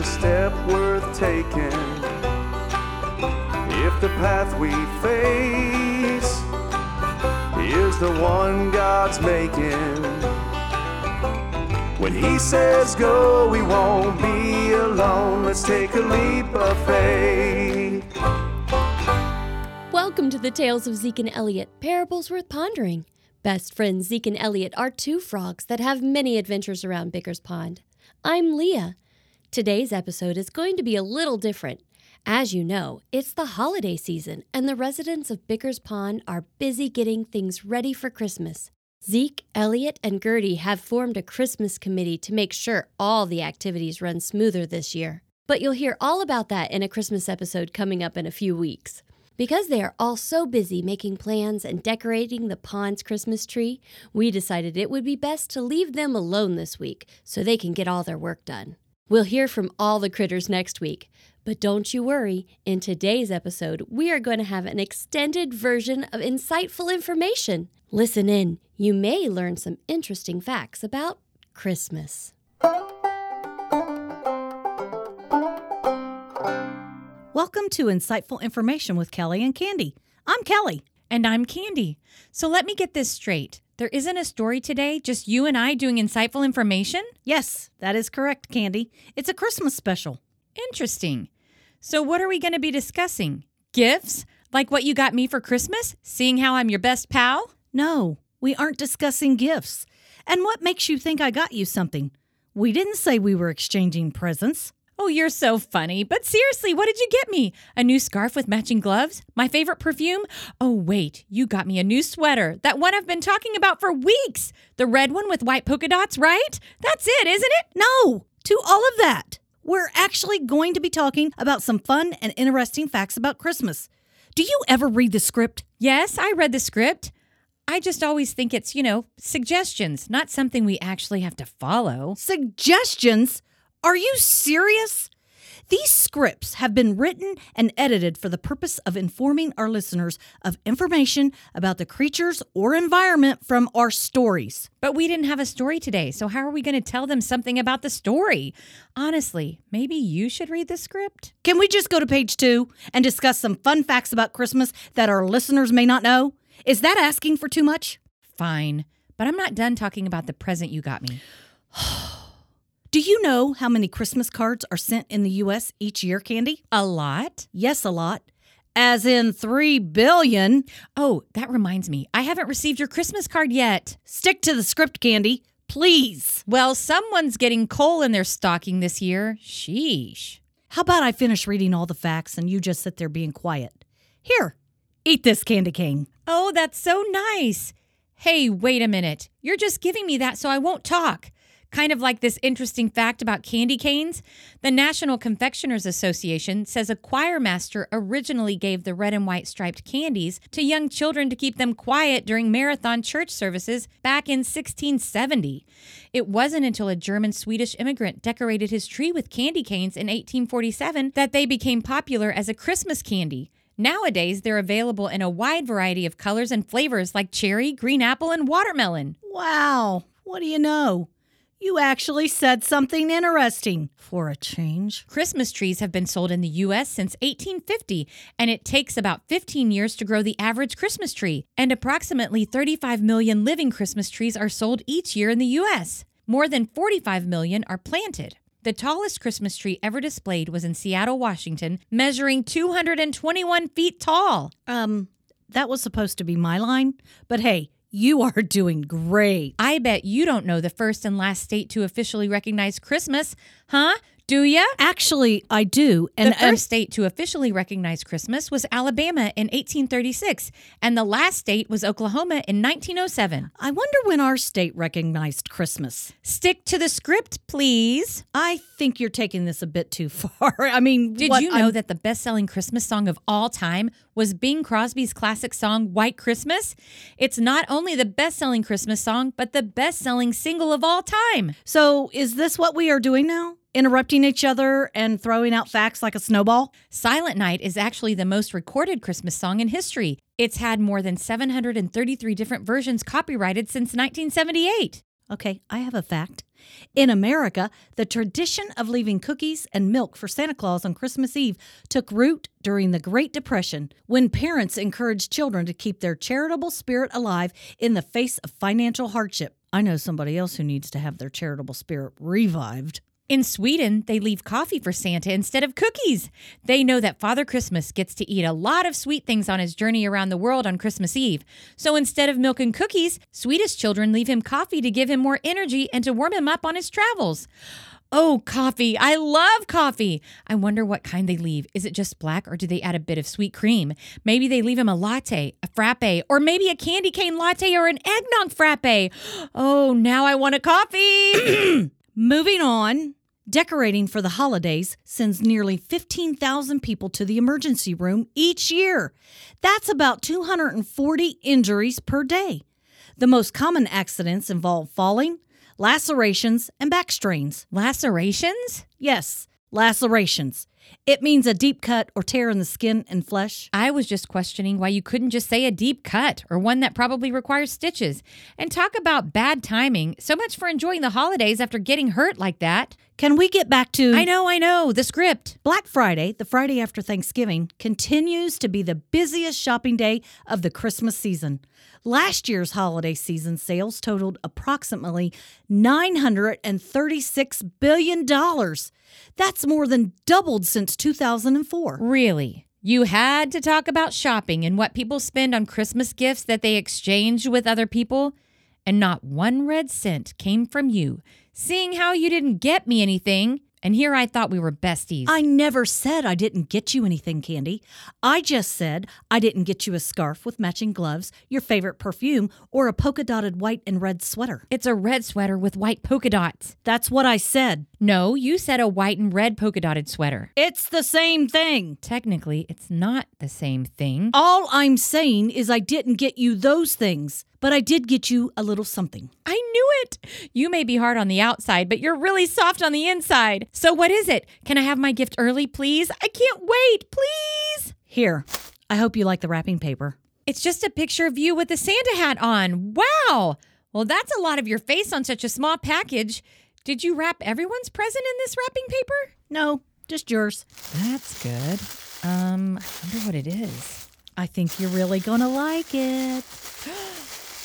a step worth taking. If the path we face is the one God's making. When He says go, we won't be alone. Let's take a leap of faith. Welcome to the Tales of Zeke and Elliot, parables worth pondering. Best friends Zeke and Elliot are two frogs that have many adventures around Bicker's Pond. I'm Leah. Today's episode is going to be a little different. As you know, it's the holiday season, and the residents of Bicker's Pond are busy getting things ready for Christmas. Zeke, Elliot, and Gertie have formed a Christmas committee to make sure all the activities run smoother this year. But you'll hear all about that in a Christmas episode coming up in a few weeks. Because they are all so busy making plans and decorating the pond's Christmas tree, we decided it would be best to leave them alone this week so they can get all their work done. We'll hear from all the critters next week. But don't you worry, in today's episode, we are going to have an extended version of insightful information. Listen in, you may learn some interesting facts about Christmas. Welcome to Insightful Information with Kelly and Kandy. I'm Kelly. And I'm Kandy. So let me get this straight. There isn't a story today, just you and I doing insightful information? Yes, that is correct, Kandy. It's a Christmas special. Interesting. So, what are we going to be discussing? Gifts? Like what you got me for Christmas? Seeing how I'm your best pal? No, we aren't discussing gifts. And what makes you think I got you something? We didn't say we were exchanging presents. Oh, you're so funny. But seriously, what did you get me? A new scarf with matching gloves? My favorite perfume? Oh, wait, you got me a new sweater. That one I've been talking about for weeks. The red one with white polka dots, right? That's it, isn't it? No, to all of that. We're actually going to be talking about some fun and interesting facts about Christmas. Do you ever read the script? Yes, I read the script. I just always think it's, you know, suggestions, not something we actually have to follow. Suggestions? Are you serious? These scripts have been written and edited for the purpose of informing our listeners of information about the creatures or environment from our stories. But we didn't have a story today, so how are we going to tell them something about the story? Honestly, maybe you should read the script? Can we just go to page two and discuss some fun facts about Christmas that our listeners may not know? Is that asking for too much? Fine, but I'm not done talking about the present you got me. Do you know how many Christmas cards are sent in the U.S. each year, Kandy? A lot? Yes, a lot. As in 3 billion. Oh, that reminds me. I haven't received your Christmas card yet. Stick to the script, Kandy. Please. Well, someone's getting coal in their stocking this year. Sheesh. How about I finish reading all the facts and you just sit there being quiet? Here, eat this candy cane. Oh, that's so nice. Hey, wait a minute. You're just giving me that so I won't talk. Kind of like this interesting fact about candy canes. The National Confectioners Association says a choir master originally gave the red and white striped candies to young children to keep them quiet during marathon church services back in 1670. It wasn't until a German Swedish immigrant decorated his tree with candy canes in 1847 that they became popular as a Christmas candy. Nowadays, they're available in a wide variety of colors and flavors like cherry, green apple, and watermelon. Wow, what do you know? You actually said something interesting for a change. Christmas trees have been sold in the U.S. since 1850, and it takes about 15 years to grow the average Christmas tree. And approximately 35 million living Christmas trees are sold each year in the U.S. More than 45 million are planted. The tallest Christmas tree ever displayed was in Seattle, Washington, measuring 221 feet tall. Um, that was supposed to be my line, but hey, you are doing great. I bet you don't know the first and last state to officially recognize Christmas, huh? Do you? Actually, I do. And the first state to officially recognize Christmas was Alabama in 1836, and the last state was Oklahoma in 1907. I wonder when our state recognized Christmas. Stick to the script, please. I think you're taking this a bit too far. I mean, did you know I'm... that the best-selling Christmas song of all time was Bing Crosby's classic song White Christmas? It's not only the best-selling Christmas song, but the best-selling single of all time. So, is this what we are doing now? Interrupting each other and throwing out facts like a snowball? Silent Night is actually the most recorded Christmas song in history. It's had more than 733 different versions copyrighted since 1978. Okay, I have a fact. In America, the tradition of leaving cookies and milk for Santa Claus on Christmas Eve took root during the Great Depression when parents encouraged children to keep their charitable spirit alive in the face of financial hardship. I know somebody else who needs to have their charitable spirit revived. In Sweden, they leave coffee for Santa instead of cookies. They know that Father Christmas gets to eat a lot of sweet things on his journey around the world on Christmas Eve. So instead of milk and cookies, Swedish children leave him coffee to give him more energy and to warm him up on his travels. Oh, coffee. I love coffee. I wonder what kind they leave. Is it just black or do they add a bit of sweet cream? Maybe they leave him a latte, a frappe, or maybe a candy cane latte or an eggnog frappe. Oh, now I want a coffee. Moving on. Decorating for the holidays sends nearly 15,000 people to the emergency room each year. That's about 240 injuries per day. The most common accidents involve falling, lacerations, and back strains. Lacerations? Yes, lacerations. It means a deep cut or tear in the skin and flesh. I was just questioning why you couldn't just say a deep cut or one that probably requires stitches. And talk about bad timing. So much for enjoying the holidays after getting hurt like that. Can we get back to I know, I know, the script. Black Friday, the Friday after Thanksgiving, continues to be the busiest shopping day of the Christmas season. Last year's holiday season sales totaled approximately $936 billion. That's more than doubled since 2004. Really? You had to talk about shopping and what people spend on Christmas gifts that they exchange with other people? And not one red cent came from you, seeing how you didn't get me anything. And here I thought we were besties. I never said I didn't get you anything, Kandy. I just said I didn't get you a scarf with matching gloves, your favorite perfume, or a polka dotted white and red sweater. it's a red sweater with white polka dots. That's what I said. No, you said a white and red polka dotted sweater. It's the same thing. Technically, it's not the same thing. All I'm saying is I didn't get you those things, but I did get you a little something. I knew it. You may be hard on the outside, but you're really soft on the inside. So, what is it? Can I have my gift early, please? I can't wait, please. Here, I hope you like the wrapping paper. It's just a picture of you with a Santa hat on. Wow. Well, that's a lot of your face on such a small package. Did you wrap everyone's present in this wrapping paper? No, just yours. That's good. Um, I wonder what it is. I think you're really gonna like it.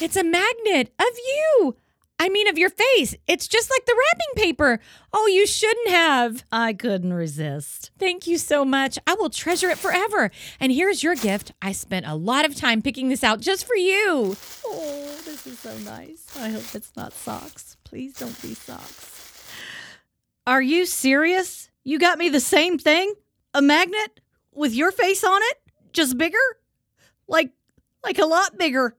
It's a magnet of you. I mean, of your face. It's just like the wrapping paper. Oh, you shouldn't have. I couldn't resist. Thank you so much. I will treasure it forever. And here's your gift. I spent a lot of time picking this out just for you. Oh, this is so nice. I hope it's not socks. Please don't be socks. Are you serious? You got me the same thing? A magnet with your face on it? Just bigger? Like like a lot bigger.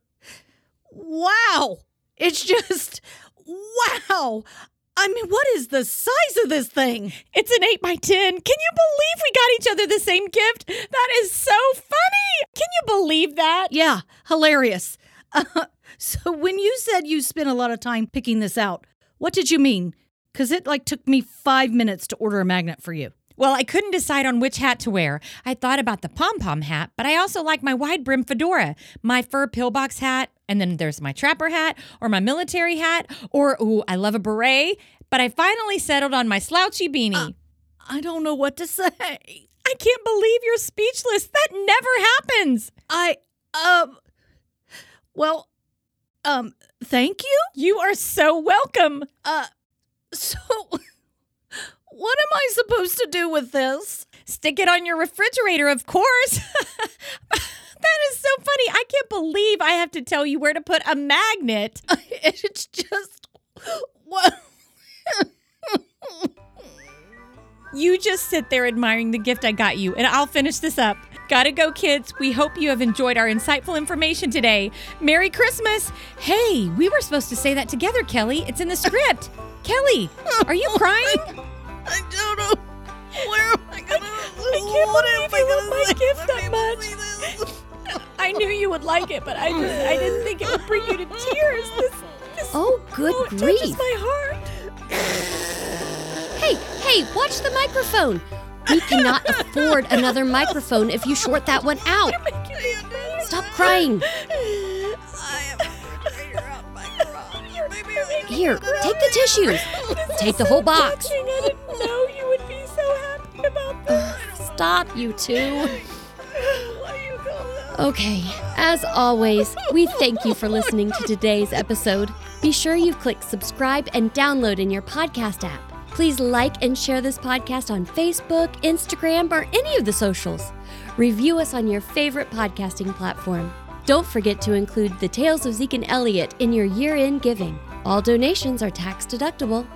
Wow. It's just wow. I mean, what is the size of this thing? It's an 8 by 10 Can you believe we got each other the same gift? That is so funny. Can you believe that? Yeah, hilarious. Uh, so when you said you spent a lot of time picking this out, what did you mean? Cuz it like took me 5 minutes to order a magnet for you. Well, I couldn't decide on which hat to wear. I thought about the pom pom hat, but I also like my wide brim fedora, my fur pillbox hat, and then there's my trapper hat or my military hat, or ooh, I love a beret. But I finally settled on my slouchy beanie. I don't know what to say. I can't believe you're speechless. That never happens. I um well um thank you. You are so welcome. Uh so what am I supposed to do with this? Stick it on your refrigerator, of course. that is so funny. I can't believe I have to tell you where to put a magnet. It's just what You just sit there admiring the gift I got you, and I'll finish this up. Gotta go, kids. We hope you have enjoyed our insightful information today. Merry Christmas! Hey, we were supposed to say that together, Kelly. It's in the script. Kelly, are you crying? I don't know. Where am I gonna I can't believe you love my gift that much. I knew you would like it, but I just I didn't think it would bring you to tears. This, this Oh, good oh, it touches grief. my heart. Hey, hey, watch the microphone. We cannot afford another microphone if you short that one out. Stop crying. I am figure out my garage. Maybe we Here, take the tissues. Take the whole box. Stop, you two. Why you go Okay, as always, we thank you for listening to today's episode. Be sure you click subscribe and download in your podcast app. Please like and share this podcast on Facebook, Instagram, or any of the socials. Review us on your favorite podcasting platform. Don't forget to include the Tales of Zeke and Elliot in your year end giving. All donations are tax deductible.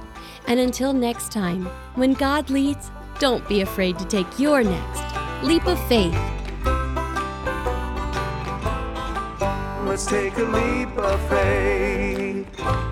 And until next time, when God leads, don't be afraid to take your next leap of faith. Let's take a leap of faith.